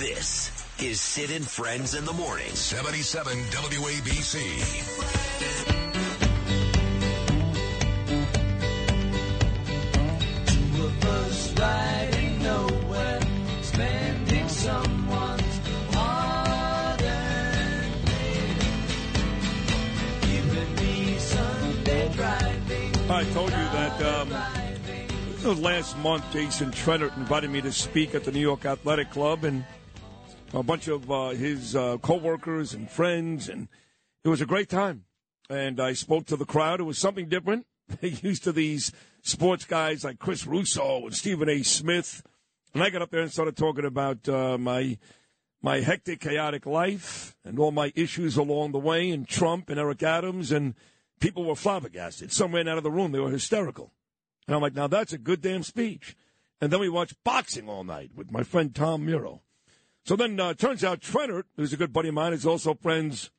This is Sid and Friends in the Morning. 77 WABC. I told you that um, last month Jason Trennert invited me to speak at the New York Athletic Club, and a bunch of uh, his uh, coworkers and friends, and it was a great time. And I spoke to the crowd. It was something different. They used to these sports guys like Chris Russo and Stephen A. Smith, and I got up there and started talking about uh, my my hectic, chaotic life and all my issues along the way, and Trump and Eric Adams and people were flabbergasted. Some ran out of the room. They were hysterical. And I'm like, now that's a good damn speech. And then we watched boxing all night with my friend Tom Miro. So then uh, turns out Trennert, who's a good buddy of mine, is also friends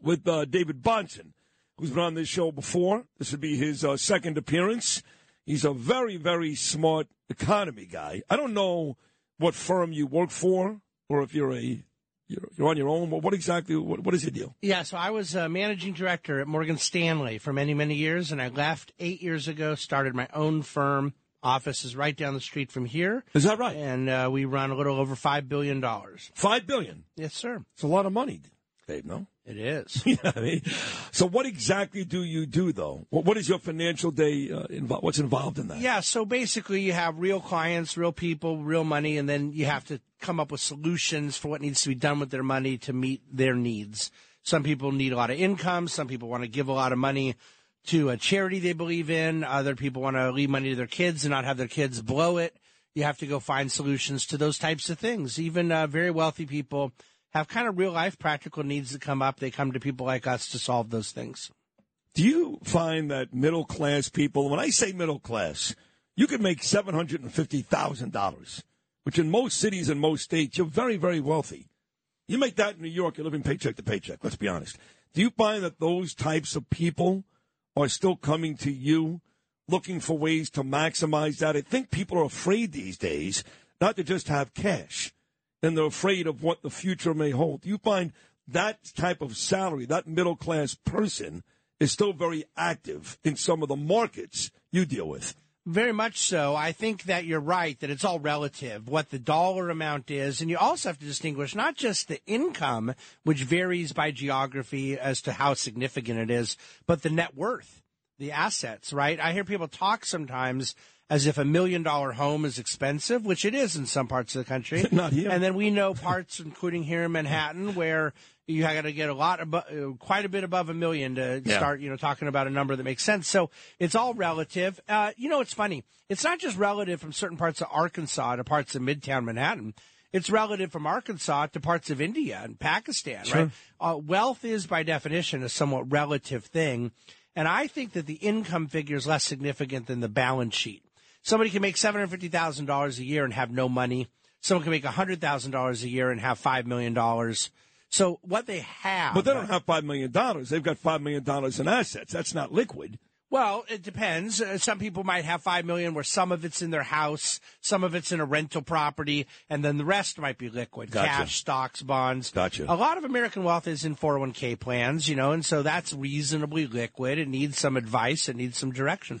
with uh, David Bahnsen, who's been on this show before. This would be his uh, second appearance. He's a very, very smart economy guy. I don't know what firm you work for or if you're a you're, you're on your own. What, what exactly? What, what is your deal? Yeah, so I was a managing director at Morgan Stanley for many, many years, and I left eight years ago. Started my own firm. Office is right down the street from here. Is that right? And uh, we run a little over five billion dollars. Five billion. Yes, sir. It's a lot of money, Dave. No. It is. yeah, I mean, so what exactly do you do, though? What, what is your financial day uh, involved? What's involved in that? Yeah, so basically, you have real clients, real people, real money, and then you have to come up with solutions for what needs to be done with their money to meet their needs. Some people need a lot of income. Some people want to give a lot of money to a charity they believe in. Other people want to leave money to their kids and not have their kids blow it. You have to go find solutions to those types of things. Even uh, very wealthy people have kind of real life practical needs that come up. They come to people like us to solve those things. Do you find that middle class people, when I say middle class, you can make $750,000, which in most cities and most states, you're very, very wealthy. You make that in New York, you're living paycheck to paycheck, let's be honest. Do you find that those types of people are still coming to you looking for ways to maximize that? I think people are afraid these days not to just have cash and they're afraid of what the future may hold. You find that type of salary, that middle class person, is still very active in some of the markets you deal with? Very much so. I think that you're right that it's all relative, what the dollar amount is. And you also have to distinguish not just the income, which varies by geography as to how significant it is, but the net worth, the assets, right? I hear people talk sometimes as if a million dollar home is expensive, which it is in some parts of the country. Not here. And then we know parts, including here in Manhattan, where you got to get a lot, abo- quite a bit above a million to Yeah. start, you know, talking about a number that makes sense. So it's all relative. Uh, you know, it's funny. It's not just relative from certain parts of Arkansas to parts of Midtown Manhattan. It's relative from Arkansas to parts of India and Pakistan, right? Uh, wealth is, by definition, a somewhat relative thing. And I think that the income figure is less significant than the balance sheet. Somebody can make $750,000 a year and have no money. Someone can make $100,000 a year and have $5 million. So what they have. But they don't have $5 million. They've got $5 million in assets. That's not liquid. Well, it depends. Uh, some people might have five million, where some of it's in their house, some of it's in a rental property, and then the rest might be liquid, Gotcha. cash, stocks, bonds. Gotcha. A lot of American wealth is in 401k plans, you know, and so that's reasonably liquid. It needs some advice. It needs some direction.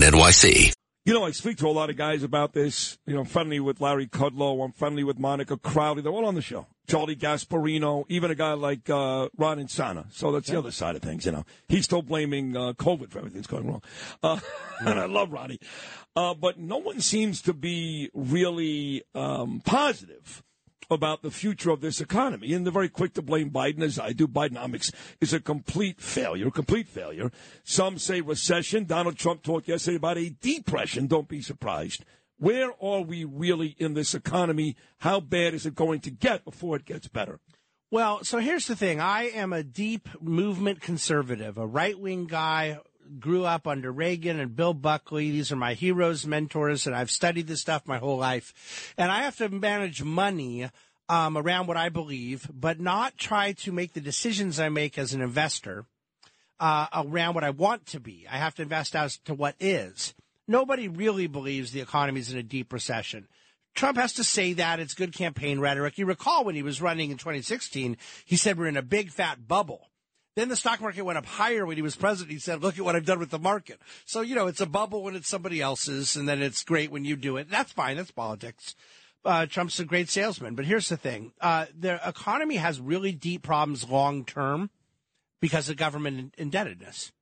NYC. You know, I speak to a lot of guys about this. You know, I'm friendly with Larry Kudlow. I'm friendly with Monica Crowley. They're all on the show. Charlie Gasparino, even a guy like uh, Ron Insana. So that's the other side of things, you know. He's still blaming uh, COVID for everything that's going wrong. Uh, and I love Ronnie. Uh, but no one seems to be really um, positive about the future of this economy. And they're very quick to blame Biden, as I do. Bidenomics is a complete failure, a complete failure. Some say recession. Donald Trump talked yesterday about a depression. Don't be surprised. Where are we really in this economy? How bad is it going to get before it gets better? Well, so here's the thing. I am a deep movement conservative, a right wing guy, grew up under Reagan and Bill Buckley. These are my heroes, mentors, and I've studied this stuff my whole life. And I have to manage money um, around what I believe, but not try to make the decisions I make as an investor uh, around what I want to be. I have to invest as to what is. Nobody really believes the economy is in a deep recession. Trump has to say that. It's good campaign rhetoric. You recall when he was running in 2016, he said we're in a big fat bubble. Then the stock market went up higher when he was president. He said, look at what I've done with the market. So, you know, it's a bubble when it's somebody else's, and then it's great when you do it. That's fine. That's politics. Uh, Trump's a great salesman. But here's the thing. Uh, the economy has really deep problems long term because of government indebtedness.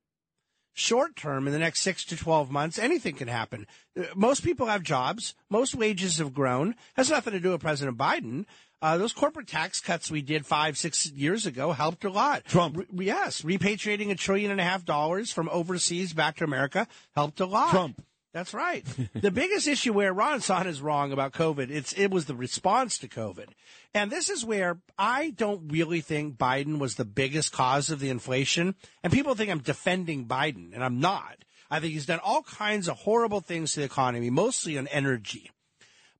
Short term, in the next six to 12 months, anything can happen. Uh, most people have jobs. Most wages have grown. Has nothing to do with President Biden. Uh, those corporate tax cuts we did five, six years ago helped a lot. Trump. Re- yes. Repatriating a trillion and a half dollars from overseas back to America helped a lot. Trump. That's right. the biggest issue where Ron Son is wrong about COVID, it's it was the response to COVID. And this is where I don't really think Biden was the biggest cause of the inflation. And people think I'm defending Biden, and I'm not. I think he's done all kinds of horrible things to the economy, mostly on energy.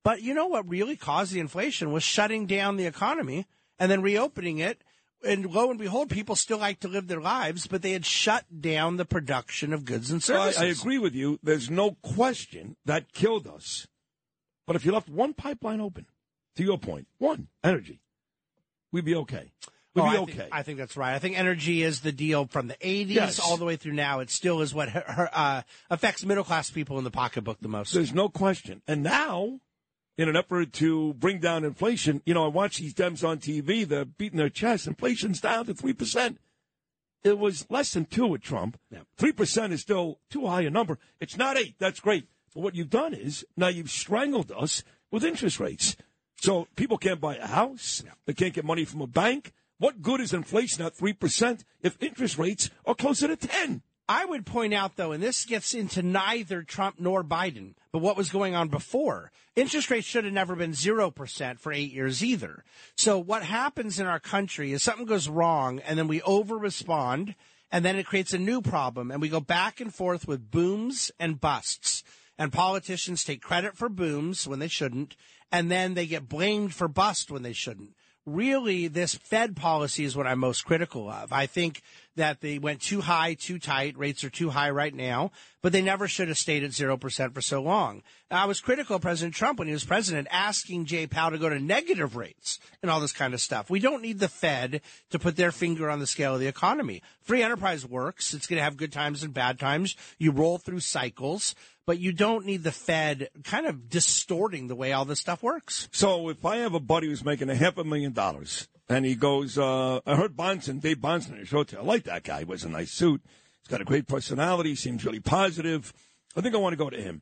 But you know what really caused the inflation was shutting down the economy and then reopening it and lo and behold, people still like to live their lives, but they had shut down the production of goods and services. I, I agree with you. There's no question that killed us. But if you left one pipeline open, to your point, one energy, we'd be okay. We'd oh, be I okay. Think, I think that's right. I think energy is the deal from the 80s Yes. all the way through now. It still is what uh, affects middle class people in the pocketbook the most. There's no question. And now, in an effort to bring down inflation, you know, I watch these Dems on TV, they're beating their chest. Inflation's down to 3%. It was less than 2 with Trump. Yeah. 3% is still too high a number. It's not 8. That's great. But what you've done is now you've strangled us with interest rates. So people can't buy a house. They can't get money from a bank. What good is inflation at 3% if interest rates are closer to 10? I would point out, though, and this gets into neither Trump nor Biden, but what was going on before. Interest rates should have never been 0% for eight years either. So what happens in our country is something goes wrong and then we over respond and then it creates a new problem and we go back and forth with booms and busts. And politicians take credit for booms when they shouldn't, and then they get blamed for bust when they shouldn't really this Fed policy is what I'm most critical of. I think that they went too high, too tight. Rates are too high right now, but they never should have stayed at 0% for so long. I was critical of President Trump when he was president, asking Jay Powell to go to negative rates and all this kind of stuff. We don't need the Fed to put their finger on the scale of the economy. Free enterprise works. It's going to have good times and bad times. You roll through cycles but you don't need the Fed kind of distorting the way all this stuff works. So if I have a buddy who's making a half a million dollars and he goes, uh, I heard Bahnsen, Dave Bahnsen in his show today. I like that guy. He wears a nice suit. He's got a great personality. Seems really positive. I think I want to go to him.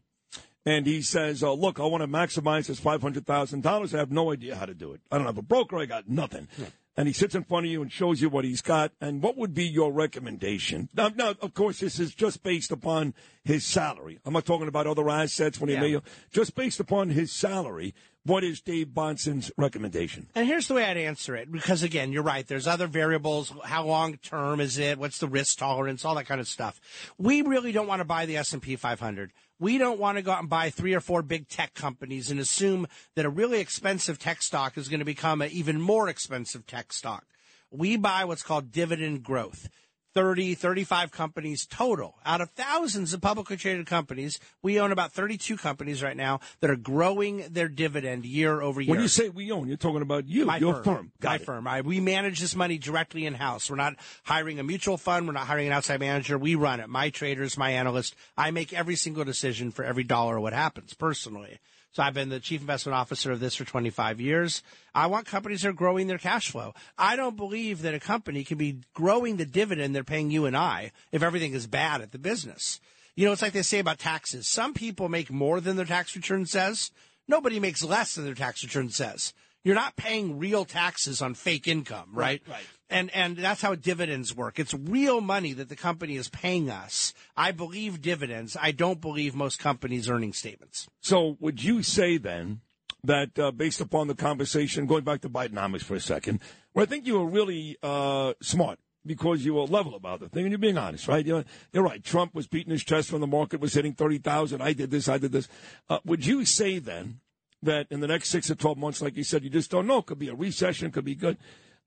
And he says, uh, look, I want to maximize this $500,000. I have no idea how to do it. I don't have a broker. I got nothing. And he sits in front of you and shows you what he's got. And what would be your recommendation? Now, now, of course, this is just based upon his salary. I'm not talking about other assets when he Yeah. may, just based upon his salary. What is Dave Bahnsen's recommendation? And here's the way I'd answer it, because again, you're right. There's other variables. How long term is it? What's the risk tolerance? All that kind of stuff. We really don't want to buy the S&P 500. We don't want to go out and buy three or four big tech companies and assume that a really expensive tech stock is going to become an even more expensive tech stock. We buy what's called dividend growth. 30, 35 companies total. Out of thousands of publicly traded companies, we own about 32 companies right now that are growing their dividend year over year. When you say we own, you're talking about you, My your firm. firm. Got my it. firm. I, we manage this money directly in house. We're not hiring a mutual fund. We're not hiring an outside manager. We run it. My traders, my analyst. I make every single decision for every dollar of what happens personally. So I've been the chief investment officer of this for 25 years. I want companies that are growing their cash flow. I don't believe that a company can be growing the dividend they're paying you and I if everything is bad at the business. You know, it's like they say about taxes. Some people make more than their tax return says. Nobody makes less than their tax return says. You're not paying real taxes on fake income, right? Right, right. And and that's how dividends work. It's real money that the company is paying us. I believe dividends. I don't believe most companies' earning statements. So would you say then that uh, based upon the conversation, going back to Bidenomics for a second, where I think you were really uh, smart because you were level about the thing and you're being honest, right? You're, you're right. Trump was beating his chest when the market was hitting 30,000. I did this, I did this. Uh, would you say then that in the next six to 12 months, like you said, you just don't know? It could be a recession, it could be good.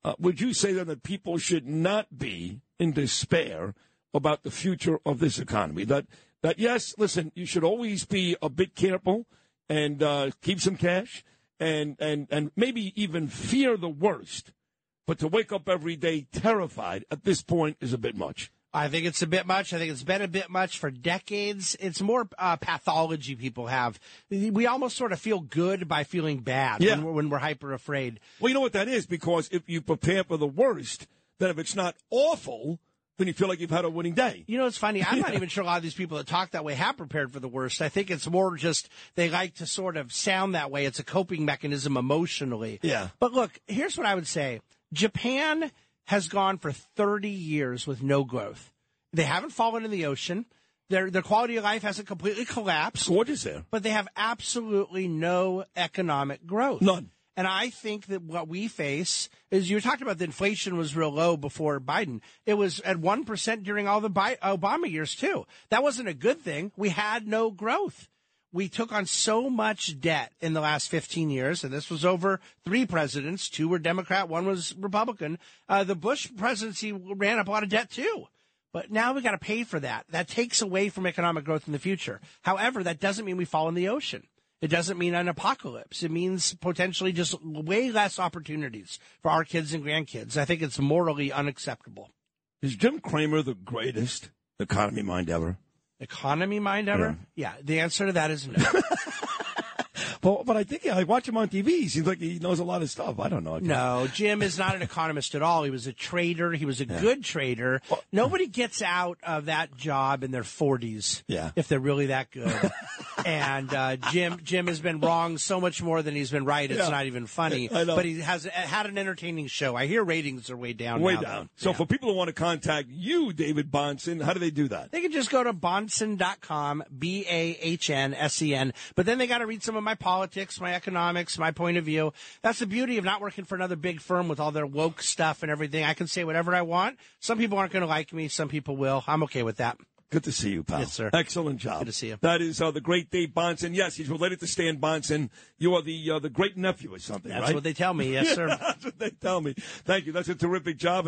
Uh, would you say then that people should not be in despair about the future of this economy? That, that yes, listen, you should always be a bit careful and uh, keep some cash and, and, and maybe even fear the worst. But to wake up every day terrified at this point is a bit much. I think it's a bit much. I think it's been a bit much for decades. It's more uh, pathology people have. We almost sort of feel good by feeling bad Yeah. when, we're, when we're hyper afraid. Well, you know what that is? Because if you prepare for the worst, then if it's not awful, then you feel like you've had a winning day. You know, it's funny. I'm not even sure a lot of these people that talk that way have prepared for the worst. I think it's more just they like to sort of sound that way. It's a coping mechanism emotionally. Yeah. But look, here's what I would say Japan has gone for 30 years with no growth. They haven't fallen in the ocean. Their, their quality of life hasn't completely collapsed, Gorgeous there. but they have absolutely no economic growth. None. And I think that what we face is you talked about the inflation was real low before Biden. It was at 1% during all the Bi- Obama years, too. That wasn't a good thing. We had no growth. We took on so much debt in the last 15 years, and this was over three presidents. Two were Democrat, one was Republican. Uh, the Bush presidency ran up a lot of debt, too. But now we got to pay for that. That takes away from economic growth in the future. However, that doesn't mean we fall in the ocean. It doesn't mean an apocalypse. It means potentially just way less opportunities for our kids and grandkids. I think it's morally unacceptable. Is Jim Cramer the greatest economy mind ever? Economy mind ever? Yeah. The answer to that is no. Well, but I think yeah, I watch him on TV. He seems like he knows a lot of stuff. I don't know. no, Jim is not an economist at all. He was a trader. He was a good trader. Nobody gets out of that job in their 40s Yeah. if they're really that good. and uh, Jim Jim has been wrong so much more than he's been right. It's Yeah. not even funny. But he has had an entertaining show. I hear ratings are way down. Way now, down. though. So Yeah. for people who want to contact you, David Bahnsen, how do they do that? They can just go to bahnsen.com, B A H N S E N. But then they got to read some of my politics, my economics, my point of view. That's the beauty of not working for another big firm with all their woke stuff and everything. I can say whatever I want. Some people aren't going to like me, some people will. I'm okay with that. Good to see you, pal. Yes, sir. Excellent job. Good to see you. That is uh, the great Dave Bahnsen. Yes, he's related to Stan Bahnsen. You are the uh, the great nephew or something, That's right? what they tell me. Yes, sir. That's what they tell me. Thank you. That's a terrific job.